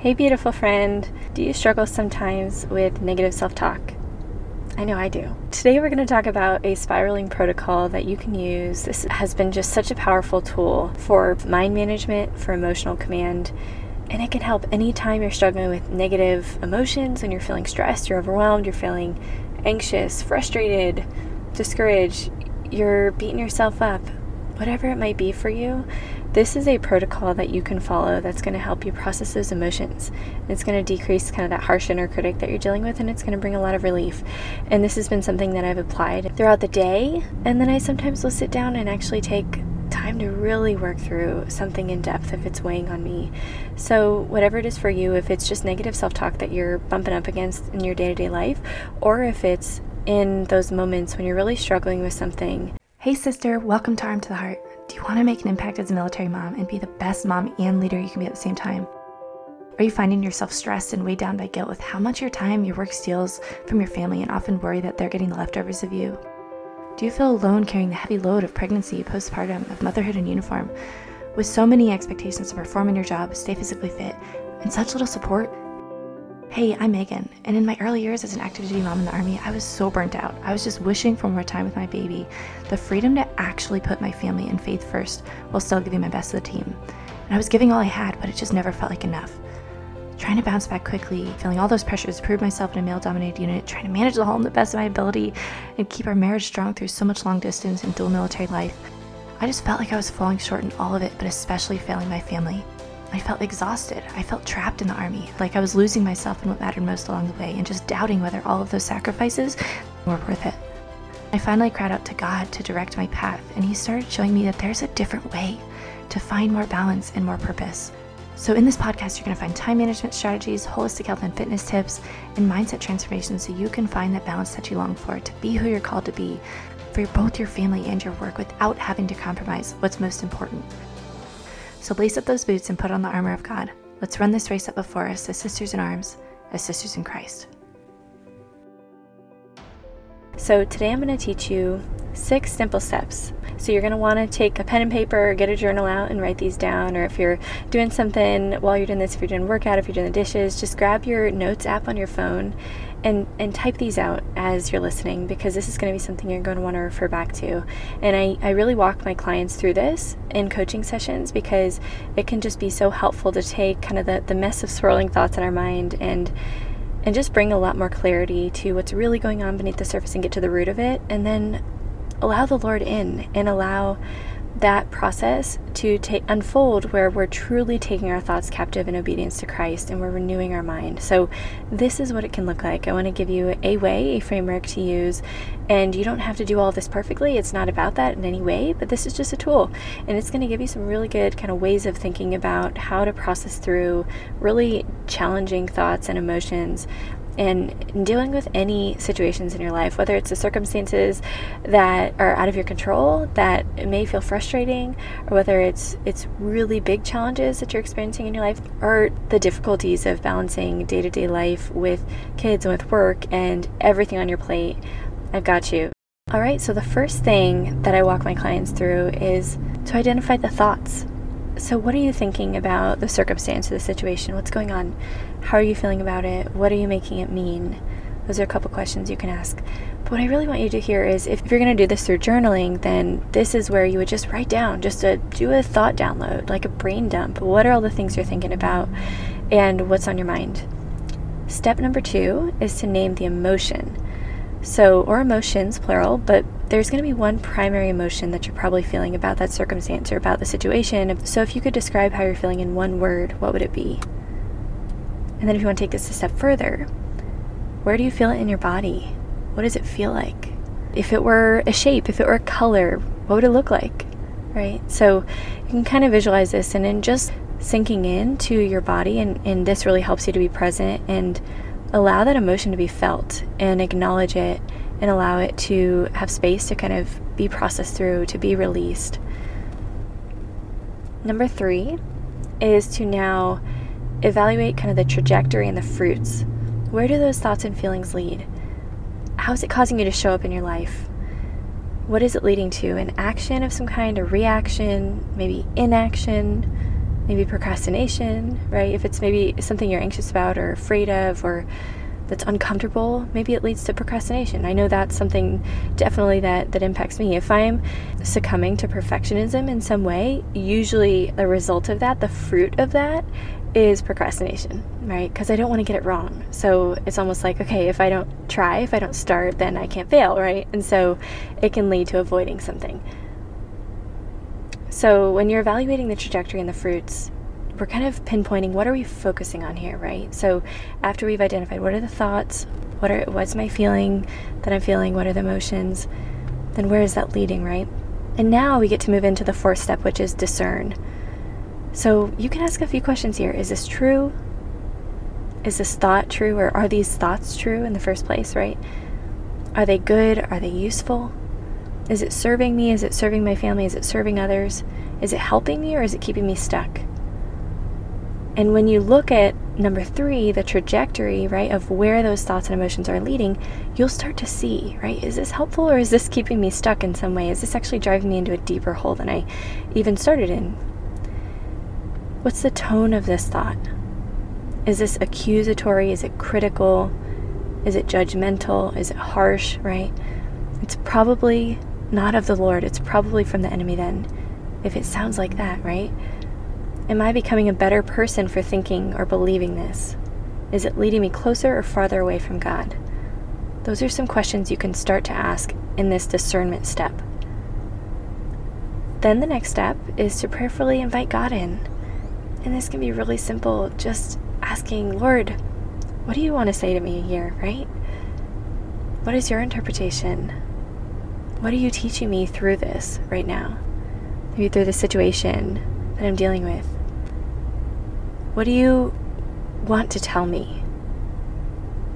Hey, beautiful friend. Do you struggle sometimes with negative self talk? I know I do. Today, we're going to talk about a spiraling protocol that you can use. This has been just such a powerful tool for mind management, for emotional command, and it can help anytime you're struggling with negative emotions and you're feeling stressed, you're overwhelmed, you're feeling anxious, frustrated, discouraged, you're beating yourself up, whatever it might be for you. This is a protocol that you can follow that's going to help you process those emotions. It's going to decrease kind of that harsh inner critic that you're dealing with, and it's going to bring a lot of relief. And this has been something that I've applied throughout the day. And then I sometimes will sit down and actually take time to really work through something in depth if it's weighing on me. So, whatever it is for you, if it's just negative self talk that you're bumping up against in your day to day life, or if it's in those moments when you're really struggling with something. Hey, sister, welcome to Arm to the Heart. Do you want to make an impact as a military mom and be the best mom and leader you can be at the same time? Are you finding yourself stressed and weighed down by guilt with how much your time your work steals from your family and often worry that they're getting the leftovers of you? Do you feel alone carrying the heavy load of pregnancy, postpartum, of motherhood in uniform, with so many expectations to perform in your job, stay physically fit, and such little support? Hey, I'm Megan, and in my early years as an active duty mom in the Army, I was so burnt out. I was just wishing for more time with my baby, the freedom to actually put my family and faith first while still giving my best to the team. And I was giving all I had, but it just never felt like enough. Trying to bounce back quickly, feeling all those pressures prove myself in a male dominated unit, trying to manage the home the best of my ability, and keep our marriage strong through so much long distance and dual military life. I just felt like I was falling short in all of it, but especially failing my family. I felt exhausted. I felt trapped in the army, like I was losing myself in what mattered most along the way, and just doubting whether all of those sacrifices were worth it. I finally cried out to God to direct my path, and He started showing me that there's a different way to find more balance and more purpose. So, in this podcast, you're going to find time management strategies, holistic health and fitness tips, and mindset transformation so you can find that balance that you long for to be who you're called to be for both your family and your work without having to compromise what's most important. So lace up those boots and put on the armor of God. Let's run this race up before us as sisters in arms, as sisters in Christ. So today I'm going to teach you six simple steps. So you're going to want to take a pen and paper or get a journal out and write these down. Or if you're doing something while you're doing this, if you're doing workout, if you're doing the dishes, just grab your notes app on your phone and and type these out as you're listening because this is going to be something you're going to want to refer back to. And I, I really walk my clients through this in coaching sessions because it can just be so helpful to take kind of the, the mess of swirling thoughts in our mind and and just bring a lot more clarity to what's really going on beneath the surface and get to the root of it and then allow the lord in and allow that process to take unfold where we're truly taking our thoughts captive in obedience to Christ and we're renewing our mind. So this is what it can look like. I want to give you a way, a framework to use, and you don't have to do all this perfectly. It's not about that in any way, but this is just a tool and it's going to give you some really good kind of ways of thinking about how to process through really challenging thoughts and emotions and dealing with any situations in your life, whether it's the circumstances that are out of your control that may feel frustrating, or whether it's it's really big challenges that you're experiencing in your life, or the difficulties of balancing day-to-day life with kids and with work and everything on your plate. I've got you. All right, so the first thing that I walk my clients through is to identify the thoughts so, what are you thinking about the circumstance of the situation? What's going on? How are you feeling about it? What are you making it mean? Those are a couple questions you can ask. But what I really want you to hear is if you're going to do this through journaling, then this is where you would just write down, just to do a thought download, like a brain dump. What are all the things you're thinking about and what's on your mind? Step number two is to name the emotion. So, or emotions, plural, but there's going to be one primary emotion that you're probably feeling about that circumstance or about the situation. So, if you could describe how you're feeling in one word, what would it be? And then, if you want to take this a step further, where do you feel it in your body? What does it feel like? If it were a shape, if it were a color, what would it look like? Right? So, you can kind of visualize this and then just sinking into your body, and, and this really helps you to be present and allow that emotion to be felt and acknowledge it and allow it to have space to kind of be processed through, to be released. Number three is to now evaluate kind of the trajectory and the fruits. Where do those thoughts and feelings lead? How is it causing you to show up in your life? What is it leading to? An action of some kind, a reaction, maybe inaction? maybe procrastination, right? If it's maybe something you're anxious about or afraid of or that's uncomfortable, maybe it leads to procrastination. I know that's something definitely that that impacts me. If I'm succumbing to perfectionism in some way, usually the result of that, the fruit of that is procrastination, right? Because I don't want to get it wrong. So it's almost like, okay, if I don't try, if I don't start, then I can't fail, right? And so it can lead to avoiding something. So when you're evaluating the trajectory and the fruits, we're kind of pinpointing what are we focusing on here, right? So after we've identified what are the thoughts, what are what's my feeling that I'm feeling, what are the emotions, then where is that leading, right? And now we get to move into the fourth step, which is discern. So you can ask a few questions here. Is this true? Is this thought true or are these thoughts true in the first place, right? Are they good? Are they useful? Is it serving me? Is it serving my family? Is it serving others? Is it helping me or is it keeping me stuck? And when you look at number three, the trajectory, right, of where those thoughts and emotions are leading, you'll start to see, right, is this helpful or is this keeping me stuck in some way? Is this actually driving me into a deeper hole than I even started in? What's the tone of this thought? Is this accusatory? Is it critical? Is it judgmental? Is it harsh, right? It's probably not of the Lord. It's probably from the enemy then, if it sounds like that, right? Am I becoming a better person for thinking or believing this? Is it leading me closer or farther away from God? Those are some questions you can start to ask in this discernment step. Then the next step is to prayerfully invite God in. And this can be really simple, just asking, Lord, what do you want to say to me here, right? What is your interpretation? What are you teaching me through this right now? Maybe through the situation that I'm dealing with. What do you want to tell me?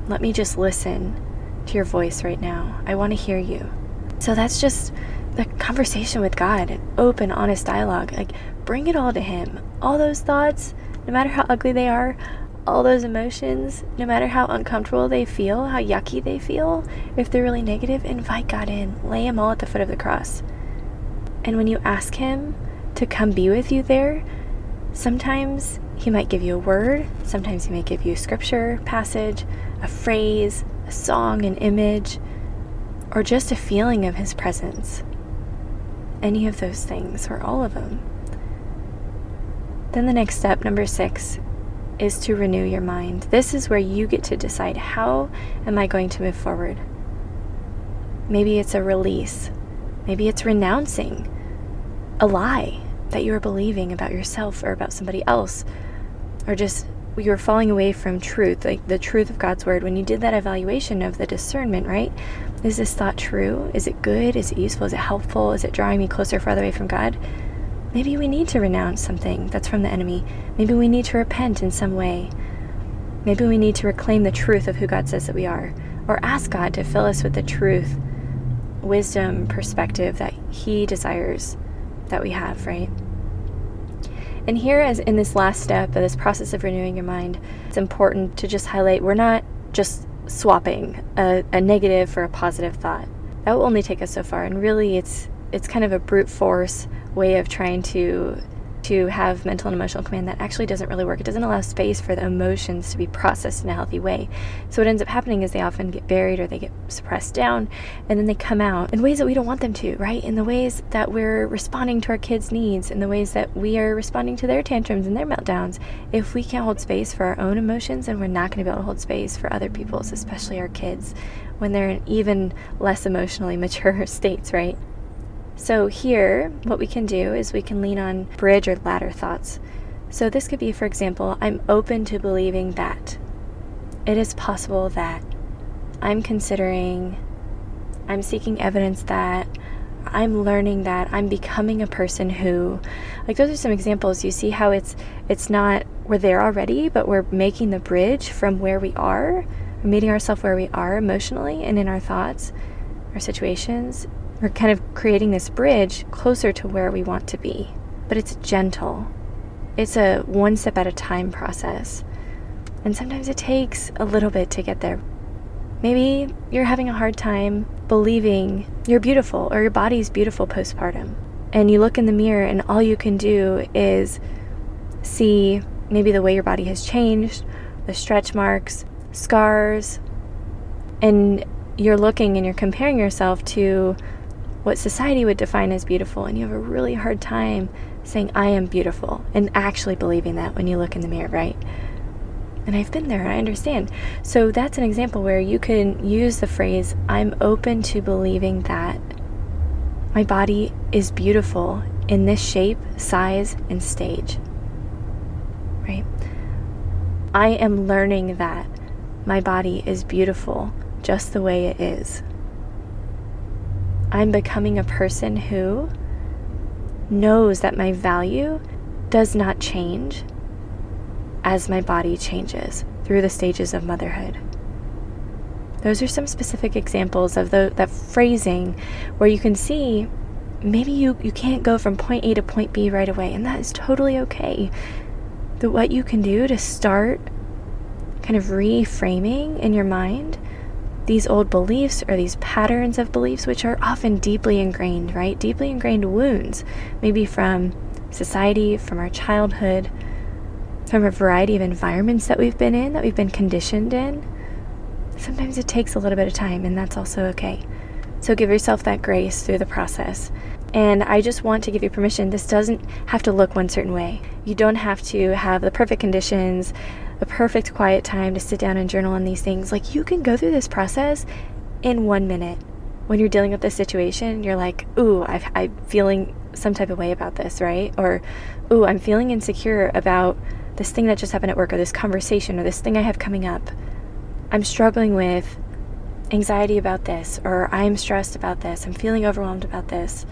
Let me just listen to your voice right now. I want to hear you. So that's just the conversation with God, an open, honest dialogue. Like, bring it all to Him. All those thoughts, no matter how ugly they are, all those emotions, no matter how uncomfortable they feel, how yucky they feel, if they're really negative, invite God in. Lay Him all at the foot of the cross. And when you ask Him to come be with you there, sometimes he might give you a word, sometimes He may give you a scripture passage, a phrase, a song, an image, or just a feeling of His presence. Any of those things, or all of them. Then the next step, number six, is to renew your mind. This is where you get to decide how am I going to move forward? Maybe it's a release. Maybe it's renouncing a lie that you are believing about yourself or about somebody else or just you were falling away from truth, like the truth of God's word, when you did that evaluation of the discernment, right? Is this thought true? Is it good? Is it useful? Is it helpful? Is it drawing me closer, farther away from God? Maybe we need to renounce something that's from the enemy. Maybe we need to repent in some way. Maybe we need to reclaim the truth of who God says that we are, or ask God to fill us with the truth, wisdom, perspective that He desires that we have, right? And here, as in this last step of this process of renewing your mind, it's important to just highlight we're not just swapping a, a negative for a positive thought. That will only take us so far, and really, it's it's kind of a brute force way of trying to to have mental and emotional command that actually doesn't really work. It doesn't allow space for the emotions to be processed in a healthy way. So what ends up happening is they often get buried or they get suppressed down and then they come out in ways that we don't want them to, right? In the ways that we're responding to our kids' needs, in the ways that we are responding to their tantrums and their meltdowns. If we can't hold space for our own emotions, then we're not going to be able to hold space for other people's, especially our kids, when they're in even less emotionally mature states, right? So, here, what we can do is we can lean on bridge or ladder thoughts. So, this could be, for example, I'm open to believing that. It is possible that I'm considering, I'm seeking evidence that, I'm learning that I'm becoming a person who like those are some examples you see how it's it's not we're there already but we're making the bridge from where we are meeting ourselves where we are emotionally and in our thoughts our situations we're kind of creating this bridge closer to where we want to be. But it's gentle, it's a one step at a time process. And sometimes it takes a little bit to get there. Maybe you're having a hard time believing you're beautiful or your body's beautiful postpartum. And you look in the mirror, and all you can do is see maybe the way your body has changed, the stretch marks, scars, and you're looking and you're comparing yourself to what society would define as beautiful, and you have a really hard time saying, I am beautiful, and actually believing that when you look in the mirror, right? And I've been there I understand. So that's an example where you can use the phrase, I'm open to believing that my body is beautiful in this shape, size, and stage. Right? I am learning that my body is beautiful just the way it is. I'm becoming a person who knows that my value does not change as my body changes through the stages of motherhood. Those are some specific examples of the, that phrasing where you can see maybe you, you can't go from point A to point B right away, and that is totally okay. But what you can do to start kind of reframing in your mind these old beliefs or these patterns of beliefs, which are often deeply ingrained, right? Deeply ingrained wounds, maybe from society, from our childhood, from a variety of environments that we've been in, that we've been conditioned in. Sometimes it takes a little bit of time, and that's also okay. So give yourself that grace through the process. And I just want to give you permission. This doesn't have to look one certain way. You don't have to have the perfect conditions, the perfect quiet time to sit down and journal on these things. Like you can go through this process in one minute. When you're dealing with this situation, you're like, ooh, i am feeling some type of way about this, right? Or, ooh, I'm feeling insecure about this thing that just happened at work, or this conversation, or this thing I have coming up. I'm struggling with anxiety about this, or I'm stressed about this, I'm feeling overwhelmed about this.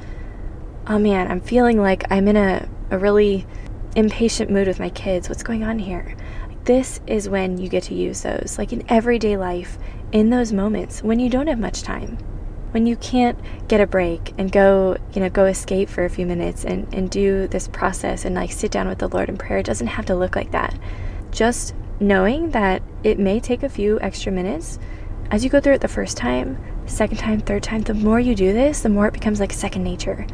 Oh man, I'm feeling like I'm in a, a really impatient mood with my kids. What's going on here? This is when you get to use those, like in everyday life, in those moments when you don't have much time, when you can't get a break and go, you know, go escape for a few minutes and, and do this process and like sit down with the Lord in prayer. It doesn't have to look like that. Just knowing that it may take a few extra minutes as you go through it the first time, second time, third time, the more you do this, the more it becomes like second nature.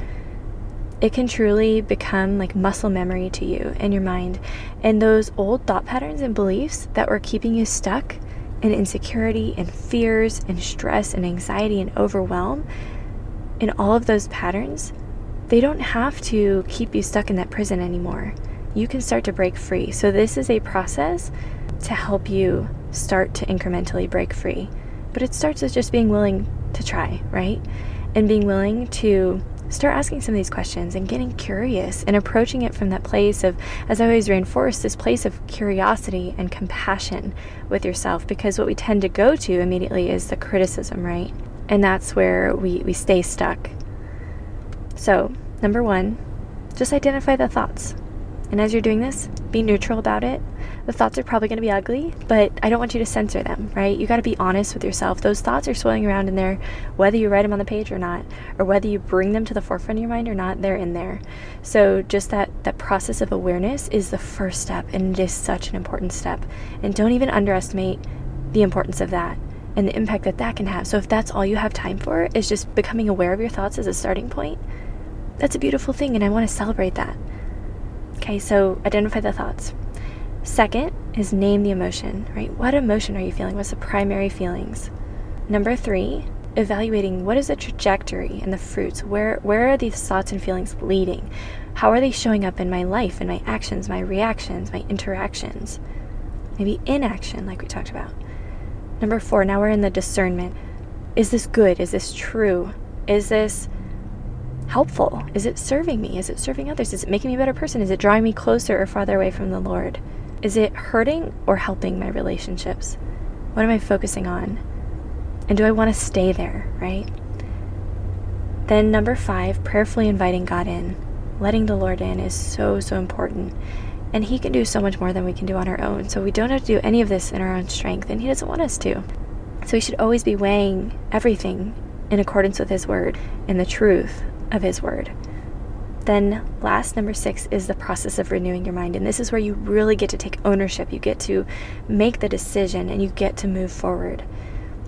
It can truly become like muscle memory to you and your mind. And those old thought patterns and beliefs that were keeping you stuck in insecurity and fears and stress and anxiety and overwhelm, in all of those patterns, they don't have to keep you stuck in that prison anymore. You can start to break free. So, this is a process to help you start to incrementally break free. But it starts with just being willing to try, right? And being willing to start asking some of these questions and getting curious and approaching it from that place of, as I always reinforce, this place of curiosity and compassion with yourself. Because what we tend to go to immediately is the criticism, right? And that's where we, we stay stuck. So, number one, just identify the thoughts. And as you're doing this, be neutral about it. The thoughts are probably going to be ugly, but I don't want you to censor them, right? You got to be honest with yourself. Those thoughts are swirling around in there, whether you write them on the page or not, or whether you bring them to the forefront of your mind or not, they're in there. So just that that process of awareness is the first step, and it is such an important step. And don't even underestimate the importance of that and the impact that that can have. So if that's all you have time for is just becoming aware of your thoughts as a starting point, that's a beautiful thing, and I want to celebrate that. Okay, so identify the thoughts. Second is name the emotion, right? What emotion are you feeling? What's the primary feelings? Number three, evaluating what is the trajectory and the fruits. Where where are these thoughts and feelings leading? How are they showing up in my life, in my actions, my reactions, my interactions? Maybe inaction, like we talked about. Number four, now we're in the discernment. Is this good? Is this true? Is this helpful? Is it serving me? Is it serving others? Is it making me a better person? Is it drawing me closer or farther away from the Lord? Is it hurting or helping my relationships? What am I focusing on? And do I want to stay there, right? Then, number five, prayerfully inviting God in. Letting the Lord in is so, so important. And He can do so much more than we can do on our own. So we don't have to do any of this in our own strength, and He doesn't want us to. So we should always be weighing everything in accordance with His word and the truth of His Word. Then, last, number six, is the process of renewing your mind. And this is where you really get to take ownership. You get to make the decision and you get to move forward.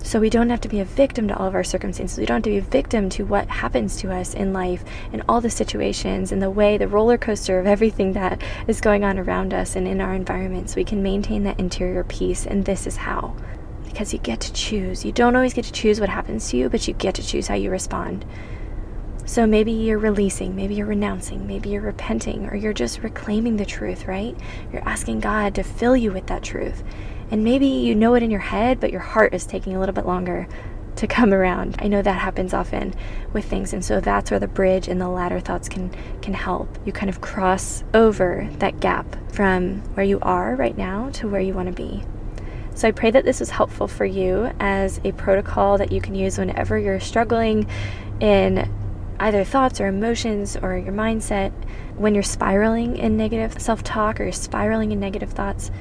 So we don't have to be a victim to all of our circumstances. We don't have to be a victim to what happens to us in life and all the situations and the way, the roller coaster of everything that is going on around us and in our environments. We can maintain that interior peace, and this is how. Because you get to choose. You don't always get to choose what happens to you, but you get to choose how you respond. So maybe you're releasing, maybe you're renouncing, maybe you're repenting, or you're just reclaiming the truth, right? You're asking God to fill you with that truth. And maybe you know it in your head, but your heart is taking a little bit longer to come around. I know that happens often with things, and so that's where the bridge and the ladder thoughts can can help. You kind of cross over that gap from where you are right now to where you want to be. So I pray that this was helpful for you as a protocol that you can use whenever you're struggling in either thoughts or emotions or your mindset when you're spiraling in negative self-talk or you're spiraling in negative thoughts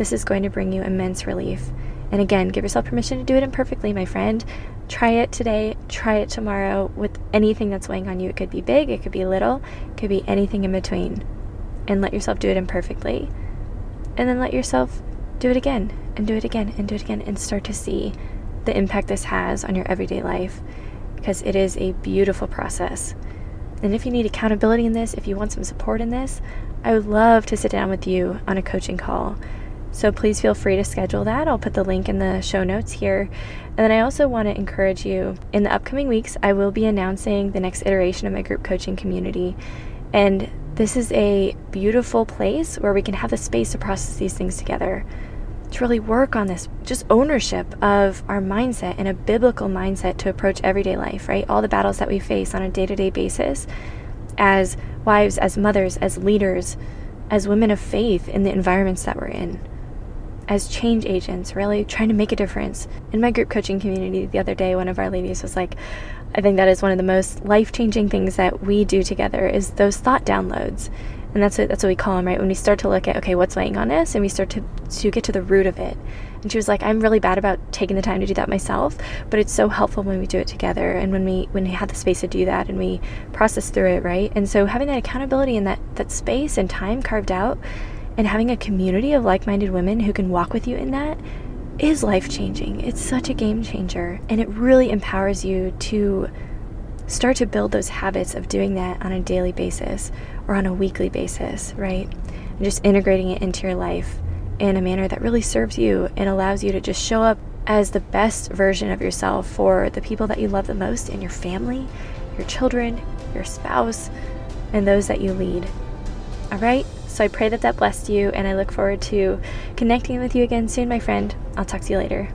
this is going to bring you immense relief. And again, give yourself permission to do it imperfectly, my friend. Try it today, try it tomorrow with anything that's weighing on you. It could be big, it could be little, it could be anything in between. And let yourself do it imperfectly. And then let yourself do it again and do it again and do it again and start to see the impact this has on your everyday life because it is a beautiful process. And if you need accountability in this, if you want some support in this, I would love to sit down with you on a coaching call so please feel free to schedule that. I'll put the link in the show notes here. And then I also want to encourage you in the upcoming weeks, I will be announcing the next iteration of my group coaching community. And this is a beautiful place where we can have the space to process these things together, to really work on this just ownership of our mindset and a biblical mindset to approach everyday life, right? All the battles that we face on a day to day basis as wives, as mothers, as leaders, as women of faith in the environments that we're in as change agents, really trying to make a difference. In my group coaching community the other day, one of our ladies was like, I think that is one of the most life changing things that we do together is those thought downloads. And that's what, that's what we call them, right? When we start to look at, okay, what's weighing on us, and we start to, to get to the root of it. And she was like, I'm really bad about taking the time to do that myself, but it's so helpful when we do it together and when we when we have the space to do that and we process through it, right? And so having that accountability and that that space and time carved out and having a community of like minded women who can walk with you in that is life changing. It's such a game changer. And it really empowers you to start to build those habits of doing that on a daily basis or on a weekly basis, right? And just integrating it into your life in a manner that really serves you and allows you to just show up as the best version of yourself for the people that you love the most in your family, your children, your spouse, and those that you lead. All right? So I pray that that blessed you, and I look forward to connecting with you again soon, my friend. I'll talk to you later.